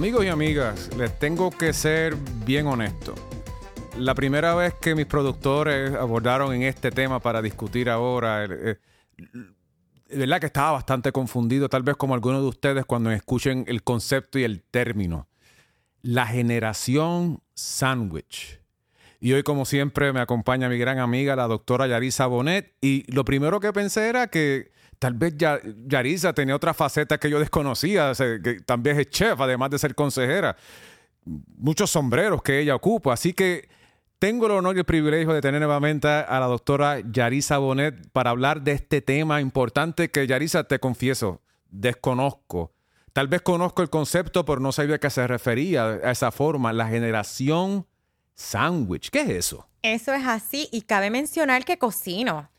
Amigos y amigas, les tengo que ser bien honesto. La primera vez que mis productores abordaron en este tema para discutir ahora, eh, verdad que estaba bastante confundido, tal vez como algunos de ustedes cuando escuchen el concepto y el término. La generación sándwich. Y hoy, como siempre, me acompaña mi gran amiga, la doctora Yarisa Bonet. Y lo primero que pensé era que tal vez Yarisa tenía otra faceta que yo desconocía, que también es chef, además de ser consejera. Muchos sombreros que ella ocupa. Así que tengo el honor y el privilegio de tener nuevamente a la doctora Yarisa Bonet para hablar de este tema importante que, Yarisa, te confieso, desconozco. Tal vez conozco el concepto, pero no sabía a qué se refería a esa forma, la generación sándwich. ¿Qué es eso? Eso es así y cabe mencionar que cocino.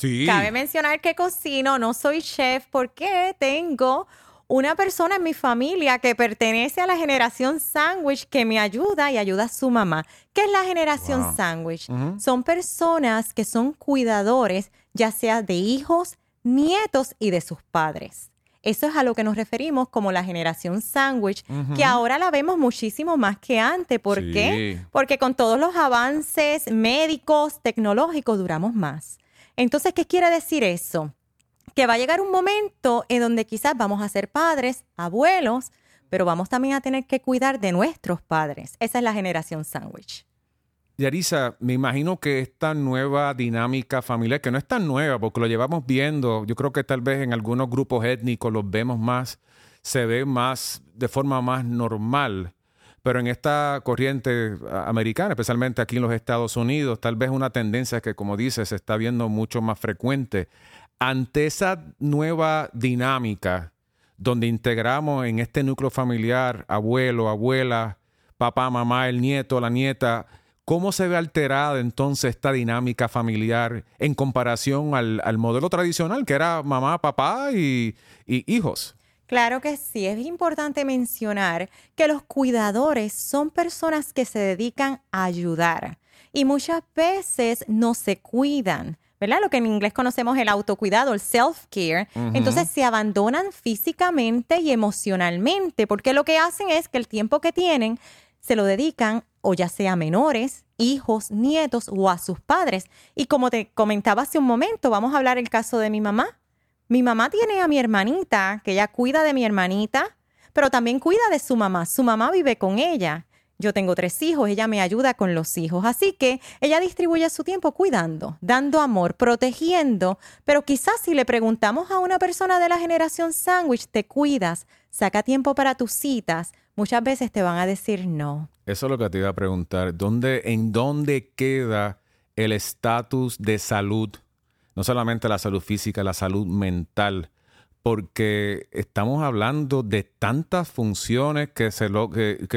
Sí. Cabe mencionar que cocino, no soy chef porque tengo una persona en mi familia que pertenece a la generación sándwich que me ayuda y ayuda a su mamá. ¿Qué es la generación sándwich? Son personas que son cuidadores, ya sea de hijos, nietos y de sus padres. Eso es a lo que nos referimos como la generación sándwich, que ahora la vemos muchísimo más que antes. ¿Por qué? Porque con todos los avances médicos, tecnológicos, duramos más. Entonces, ¿qué quiere decir eso? Que va a llegar un momento en donde quizás vamos a ser padres, abuelos, pero vamos también a tener que cuidar de nuestros padres. Esa es la generación sándwich. Yarisa, me imagino que esta nueva dinámica familiar, que no es tan nueva, porque lo llevamos viendo, yo creo que tal vez en algunos grupos étnicos los vemos más, se ve más de forma más normal, pero en esta corriente americana, especialmente aquí en los Estados Unidos, tal vez una tendencia que, como dices, se está viendo mucho más frecuente. Ante esa nueva dinámica, donde integramos en este núcleo familiar abuelo, abuela, papá, mamá, el nieto, la nieta, ¿Cómo se ve alterada entonces esta dinámica familiar en comparación al, modelo tradicional que era mamá, papá y, hijos? Claro que sí, es importante mencionar que los cuidadores son personas que se dedican a ayudar y muchas veces no se cuidan. ¿verdad? Lo que en inglés conocemos el autocuidado, el self-care. Entonces se abandonan físicamente y emocionalmente, porque lo que hacen es que el tiempo que tienen se lo dedican o ya sea a menores, hijos, nietos o a sus padres. Y como te comentaba hace un momento, vamos a hablar el caso de mi mamá. Mi mamá tiene a mi hermanita, que ella cuida de mi hermanita, pero también cuida de su mamá. Su mamá vive con ella. Yo tengo tres hijos, ella me ayuda con los hijos, así que ella distribuye su tiempo cuidando, dando amor, protegiendo, pero quizás si le preguntamos a una persona de la generación sándwich, ¿te cuidas? ¿Saca tiempo para tus citas? Muchas veces te van a decir no. Eso es lo que te iba a preguntar. ¿Dónde, ¿En dónde queda el estatus de salud? No solamente la salud física, la salud mental porque estamos hablando de tantas funciones que, se lo,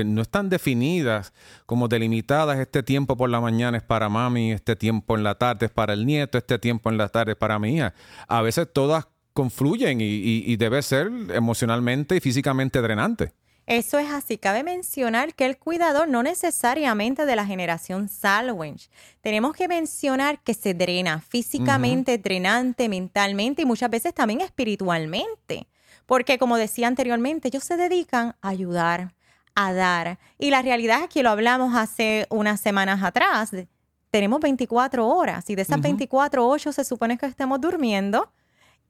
no están definidas como delimitadas. Este tiempo por la mañana es para mami, este tiempo en la tarde es para el nieto, este tiempo en la tarde es para mi hija. A veces todas confluyen y, y debe ser emocionalmente y físicamente drenante. Eso es así. Cabe mencionar que el cuidador no necesariamente de la generación Salwich. Tenemos que mencionar que se drena físicamente, drenante, mentalmente y muchas veces también espiritualmente. Porque como decía anteriormente, ellos se dedican a ayudar, a dar. Y la realidad es que lo hablamos hace unas semanas atrás. Tenemos 24 horas y de esas 24, 8 se supone que estemos durmiendo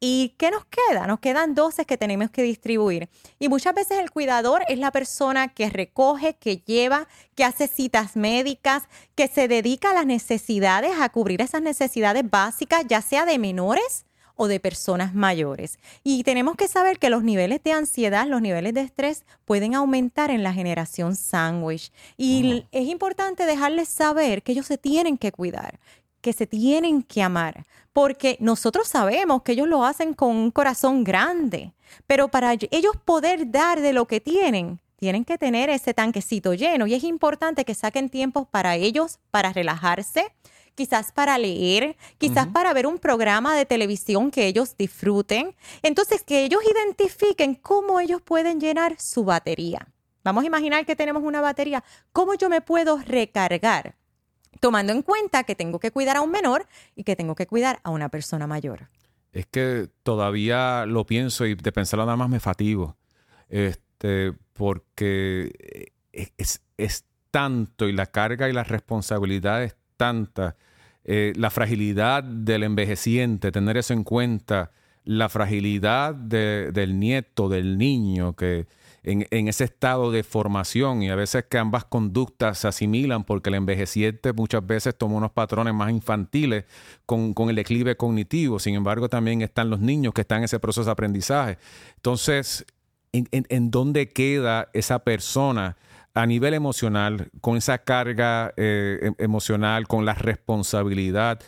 ¿Y qué nos queda? Nos quedan dosis que tenemos que distribuir. Y muchas veces el cuidador es la persona que recoge, que lleva, que hace citas médicas, que se dedica a las necesidades, a cubrir esas necesidades básicas, ya sea de menores o de personas mayores. Y tenemos que saber que los niveles de ansiedad, los niveles de estrés pueden aumentar en la generación sándwich. Y es importante dejarles saber que ellos se tienen que cuidar, que se tienen que amar, porque nosotros sabemos que ellos lo hacen con un corazón grande, pero para ellos poder dar de lo que tienen, tienen que tener ese tanquecito lleno y es importante que saquen tiempos para ellos, para relajarse, quizás para leer, quizás para ver un programa de televisión que ellos disfruten. Entonces, que ellos identifiquen cómo ellos pueden llenar su batería. Vamos a imaginar que tenemos una batería. ¿Cómo yo me puedo recargar? Tomando en cuenta que tengo que cuidar a un menor y que tengo que cuidar a una persona mayor. Es que todavía lo pienso y de pensarlo nada más me fatigo. Este, porque es, es tanto y la carga y la responsabilidad es tanta. Eh, la fragilidad del envejeciente, tener eso en cuenta, la fragilidad del nieto, del niño, que en, ese estado de formación y a veces que ambas conductas se asimilan porque el envejeciente muchas veces toma unos patrones más infantiles con, el declive cognitivo, sin embargo también están los niños que están en ese proceso de aprendizaje. Entonces, ¿en, dónde queda esa persona? a nivel emocional, con esa carga eh, em, emocional, con la responsabilidad.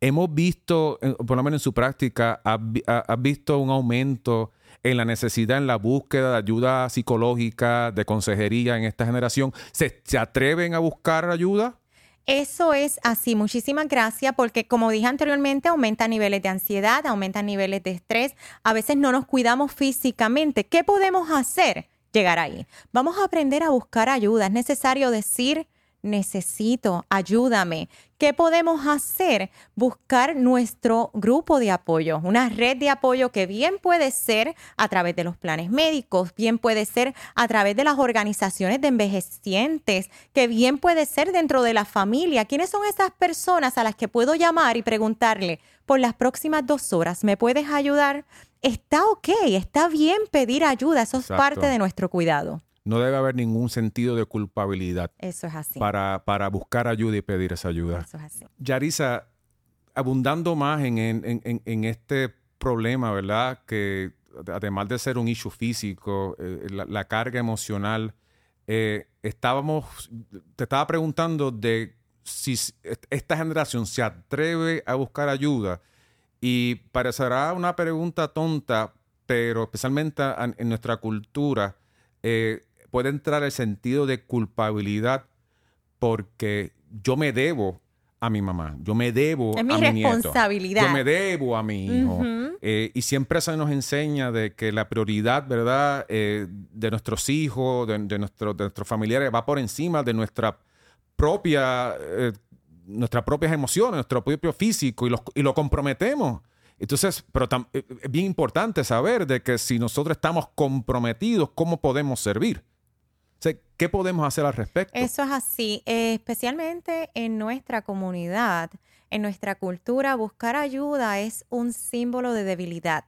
Hemos visto, por lo menos en su práctica, ha visto un aumento en la necesidad, en la búsqueda de ayuda psicológica, de consejería en esta generación. ¿Se, se atreven a buscar ayuda? Eso es así. Muchísimas gracias porque como dije anteriormente, aumenta niveles de ansiedad, aumenta niveles de estrés. A veces no nos cuidamos físicamente. ¿Qué podemos hacer? llegar ahí. Vamos a aprender a buscar ayuda. Es necesario decir, necesito, ayúdame. ¿Qué podemos hacer? Buscar nuestro grupo de apoyo, una red de apoyo que bien puede ser a través de los planes médicos, bien puede ser a través de las organizaciones de envejecientes, que bien puede ser dentro de la familia. ¿Quiénes son esas personas a las que puedo llamar y preguntarle, por las próximas dos horas, ¿me puedes ayudar? está ok, está bien pedir ayuda, eso es parte de nuestro cuidado. No debe haber ningún sentido de culpabilidad. Eso es así. Para, para buscar ayuda y pedir esa ayuda. Eso es así. Yarisa, abundando más en, en, este problema, ¿verdad? Que además de ser un issue físico, eh, la, carga emocional, eh, estábamos, te estaba preguntando de si esta generación se atreve a buscar ayuda y parecerá una pregunta tonta, pero especialmente en nuestra cultura eh, puede entrar el sentido de culpabilidad porque yo me debo a mi mamá, yo me debo a mi responsabilidad. yo me debo a mi hijo. Eh, y siempre se nos enseña de que la prioridad, ¿verdad?, eh, de nuestros hijos, de, de, nuestro, de nuestros familiares, va por encima de nuestra propia nuestras propias emociones, nuestro propio físico y, y lo comprometemos. Entonces, pero eh, es bien importante saber de que si nosotros estamos comprometidos, ¿cómo podemos servir? ¿Qué podemos hacer al respecto? Eso es así, eh, especialmente en nuestra comunidad, en nuestra cultura, buscar ayuda es un símbolo de debilidad.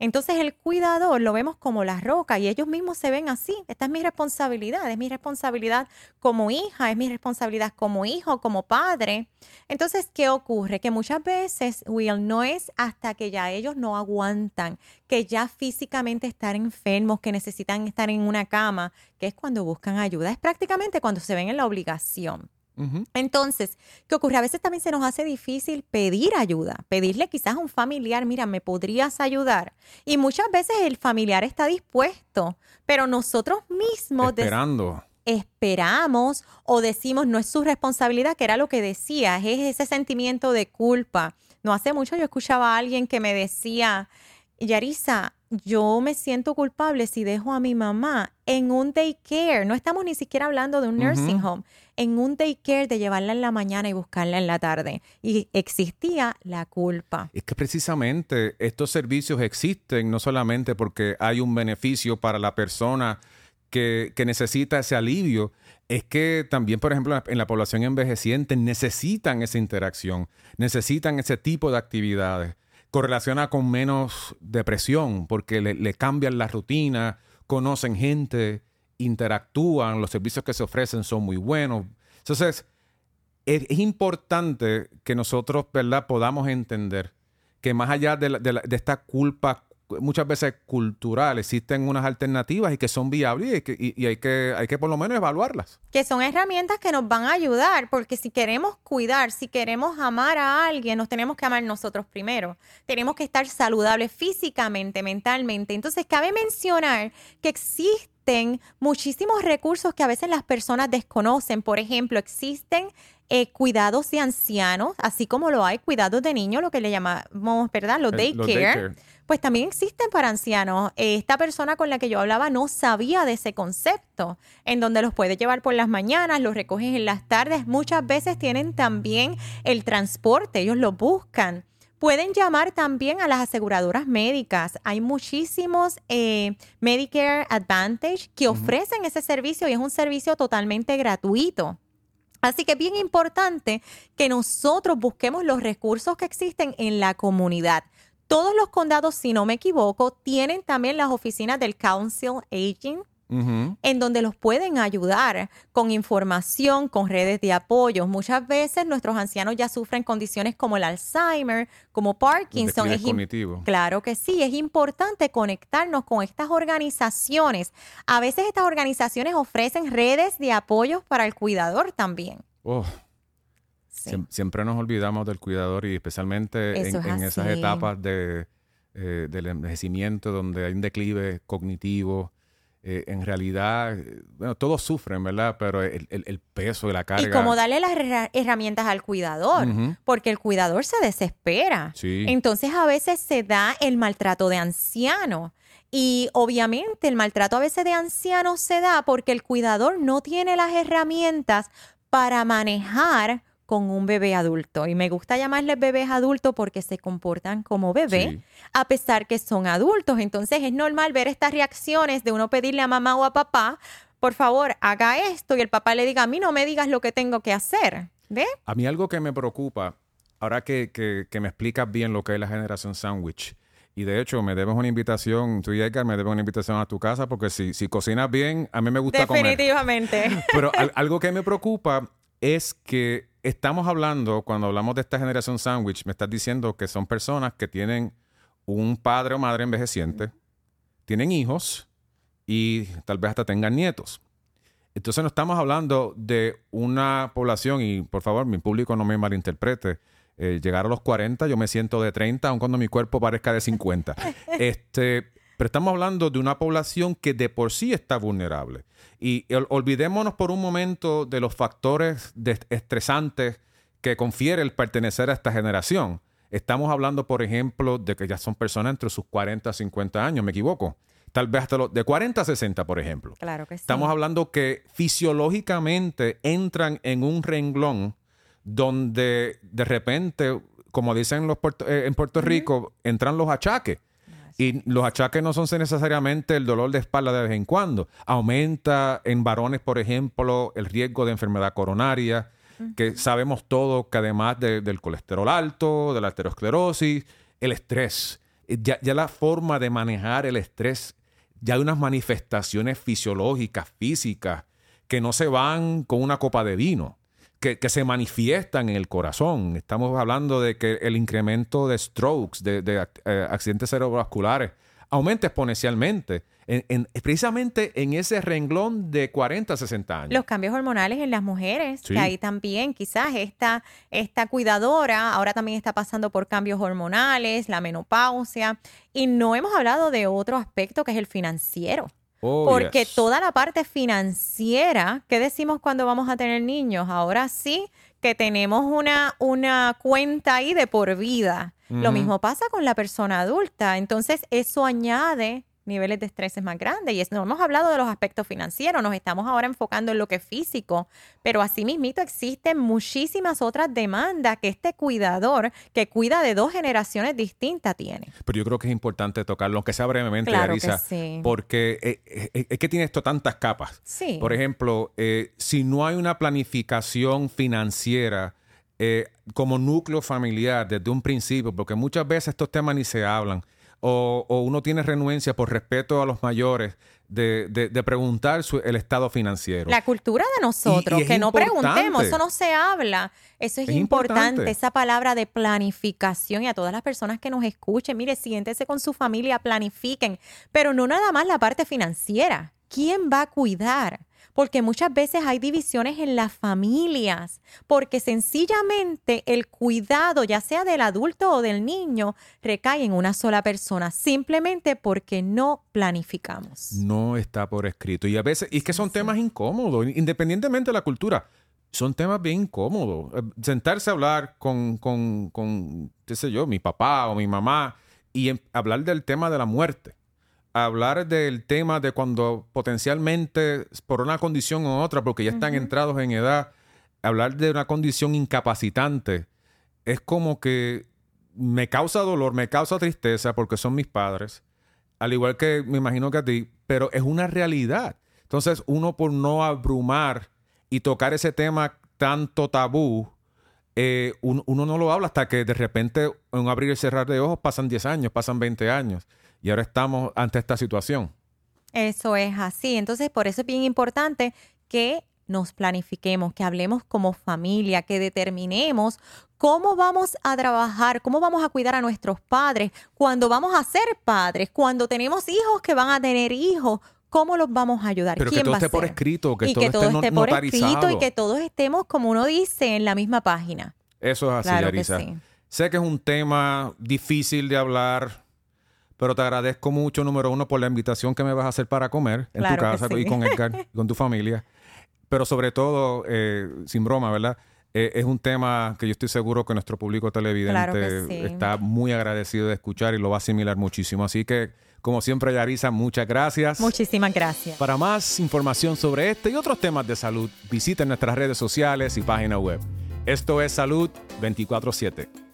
Entonces el cuidador lo vemos como la roca y ellos mismos se ven así. Esta es mi responsabilidad, es mi responsabilidad como hija, es mi responsabilidad como hijo, como padre. Entonces, ¿qué ocurre? Que muchas veces, Will, no es hasta que ya ellos no aguantan, que ya físicamente están enfermos, que necesitan estar en una cama, que es cuando buscan ayuda. Es prácticamente cuando se ven en la obligación. Entonces, ¿qué ocurre? A veces también se nos hace difícil pedir ayuda, pedirle quizás a un familiar, mira, ¿me podrías ayudar? Y muchas veces el familiar está dispuesto, pero nosotros mismos... Esperando. Esperamos o decimos no es su responsabilidad, que era lo que decía, es ese sentimiento de culpa. No hace mucho yo escuchaba a alguien que me decía, Yarisa, yo me siento culpable si dejo a mi mamá en un daycare. No estamos ni siquiera hablando de un nursing home, en un daycare de llevarla en la mañana y buscarla en la tarde. Y existía la culpa. Es que precisamente estos servicios existen no solamente porque hay un beneficio para la persona que, que necesita ese alivio, es que también, por ejemplo, en la población envejeciente necesitan esa interacción, necesitan ese tipo de actividades correlaciona con menos depresión porque le, cambian la rutina, conocen gente, interactúan, los servicios que se ofrecen son muy buenos. Entonces, es, importante que nosotros, ¿verdad?, podamos entender que más allá de, de esta culpa muchas veces cultural, existen unas alternativas y que son viables y, hay, que, hay que por lo menos evaluarlas. Que son herramientas que nos van a ayudar, porque si queremos cuidar, si queremos amar a alguien, nos tenemos que amar nosotros primero. Tenemos que estar saludables físicamente, mentalmente. Entonces, cabe mencionar que existen muchísimos recursos que a veces las personas desconocen. Por ejemplo, existen eh, cuidados de ancianos, así como lo hay cuidados de niños, lo que le llamamos, ¿verdad? Los daycare pues también existen para ancianos. Esta persona con la que yo hablaba no sabía de ese concepto, en donde los puedes llevar por las mañanas, los recoges en las tardes. Muchas veces tienen también el transporte, ellos lo buscan Pueden llamar también a las aseguradoras médicas. Hay muchísimos eh, Medicare Advantage que ofrecen ese servicio y es un servicio totalmente gratuito. Así que es bien importante que nosotros busquemos los recursos que existen en la comunidad. Todos los condados, si no me equivoco, tienen también las oficinas del Council Aging en donde los pueden ayudar con información, con redes de apoyo. Muchas veces nuestros ancianos ya sufren condiciones como el Alzheimer, como Parkinson. Es cognitivo. Claro que sí, es importante conectarnos con estas organizaciones. A veces estas organizaciones ofrecen redes de apoyo para el cuidador también. Oh. Siempre nos olvidamos del cuidador y especialmente en, esas etapas de, eh, del envejecimiento donde hay un declive cognitivo, eh, en realidad, bueno, todos sufren, ¿verdad? Pero el, peso de la carga. Y como darle las herramientas al cuidador, porque el cuidador se desespera. Entonces a veces se da el maltrato de anciano. Y obviamente el maltrato a veces de anciano se da porque el cuidador no tiene las herramientas para manejar con un bebé adulto. Y me gusta llamarles bebés adultos porque se comportan como bebé, a pesar que son adultos. Entonces es normal ver estas reacciones de uno pedirle a mamá o a papá, por favor, haga esto y el papá le diga, a mí no me digas lo que tengo que hacer. ¿Ve? A mí algo que me preocupa, ahora que, que, me explicas bien lo que es la generación sandwich, y de hecho, me debes una invitación, tú y Edgar, me debes una invitación a tu casa porque si, si cocinas bien, a mí me gusta comer. Definitivamente. Pero algo que me preocupa es que estamos hablando, cuando hablamos de esta generación sandwich, me estás diciendo que son personas que tienen un padre o madre envejeciente, tienen hijos y tal vez hasta tengan nietos. Entonces no estamos hablando de una población, y por favor, mi público no me malinterprete, eh, llegar a los 40, yo me siento de 30, aun cuando mi cuerpo parezca de 50. este, pero estamos hablando de una población que de por sí está vulnerable. Y olvidémonos por un momento de los factores estresantes que confiere el pertenecer a esta generación. Estamos hablando, por ejemplo, de que ya son personas entre sus 40 a 50 años, me equivoco. Tal vez hasta los de 40 a 60, por ejemplo. Claro que sí. Estamos hablando que fisiológicamente entran en un renglón donde de repente, como dicen los eh, en Puerto Rico, entran los achaques y los achaques no son necesariamente el dolor de espalda de vez en cuando. Aumenta en varones, por ejemplo, el riesgo de enfermedad coronaria, que sabemos todo que además del colesterol alto, de la aterosclerosis, el estrés. Ya, ya la forma de manejar el estrés, ya hay unas manifestaciones fisiológicas, físicas, que no se van con una copa de vino que, se manifiestan en el corazón. Estamos hablando de que el incremento de strokes, de, eh, accidentes cerebrovasculares, aumenta exponencialmente. En, precisamente en ese renglón de 40 a 60 años. Los cambios hormonales en las mujeres, que ahí también quizás esta, esta cuidadora ahora también está pasando por cambios hormonales, la menopausia, y no hemos hablado de otro aspecto que es el financiero. Oh, porque toda la parte financiera, ¿qué decimos cuando vamos a tener niños? Ahora sí que tenemos una, una cuenta ahí de por vida. Lo mismo pasa con la persona adulta. Entonces, eso añade niveles de estrés más grandes. Y no hemos hablado de los aspectos financieros, nos estamos ahora enfocando en lo que es físico, pero asimismo existen muchísimas otras demandas que este cuidador que cuida de dos generaciones distintas tiene. Pero yo creo que es importante tocarlo, aunque sea brevemente, claro porque eh, eh, es que tiene esto tantas capas. Sí. Por ejemplo, eh, si no hay una planificación financiera, como núcleo familiar desde un principio, porque muchas veces estos temas ni se hablan o, uno tiene renuencia por respeto a los mayores de, de, preguntar el estado financiero. La cultura de nosotros, que no preguntemos, eso no se habla. Eso es, importante, esa palabra de planificación y a todas las personas que nos escuchen, mire, siéntese con su familia, planifiquen, pero no nada más la parte financiera. ¿Quién va a cuidar? porque muchas veces hay divisiones en las familias, porque sencillamente el cuidado, ya sea del adulto o del niño, recae en una sola persona, simplemente porque no planificamos. No está por escrito. Y a veces, y es que son temas incómodos, independientemente de la cultura. Son temas bien incómodos. Eh, sentarse a hablar con, con, con qué sé yo, mi papá o mi mamá y em, hablar del tema de la muerte hablar del tema de cuando potencialmente por una condición u otra, porque ya están entrados en edad, hablar de una condición incapacitante es como que me causa dolor, me causa tristeza porque son mis padres, al igual que me imagino que a ti, pero es una realidad. Entonces, uno por no abrumar y tocar ese tema tanto tabú, eh, uno, no lo habla hasta que de repente en abrir y cerrar de ojos pasan 10 años, pasan 20 años y ahora estamos ante esta situación. Eso es así. Entonces, por eso es bien importante que nos planifiquemos, que hablemos como familia, que determinemos cómo vamos a trabajar, cómo vamos a cuidar a nuestros padres, cuando vamos a ser padres, cuando tenemos hijos que van a tener hijos, ¿Cómo los vamos a ayudar? Pero que todo esté por escrito, que, todo, esté, por escrito y que todos estemos, como uno dice, en la misma página. Eso es así, Sé que es un tema difícil de hablar, pero te agradezco mucho, número uno, por la invitación que me vas a hacer para comer en tu casa y con Edgar y con tu familia. Pero sobre todo, eh, sin broma, ¿verdad? Eh, es un tema que yo estoy seguro que nuestro público televidente está muy agradecido de escuchar y lo va a asimilar muchísimo. Así que como siempre, Yarisa, muchas gracias. Muchísimas gracias. Para más información sobre este y otros temas de salud, visiten nuestras redes sociales y página web. Esto es Salud 24-7.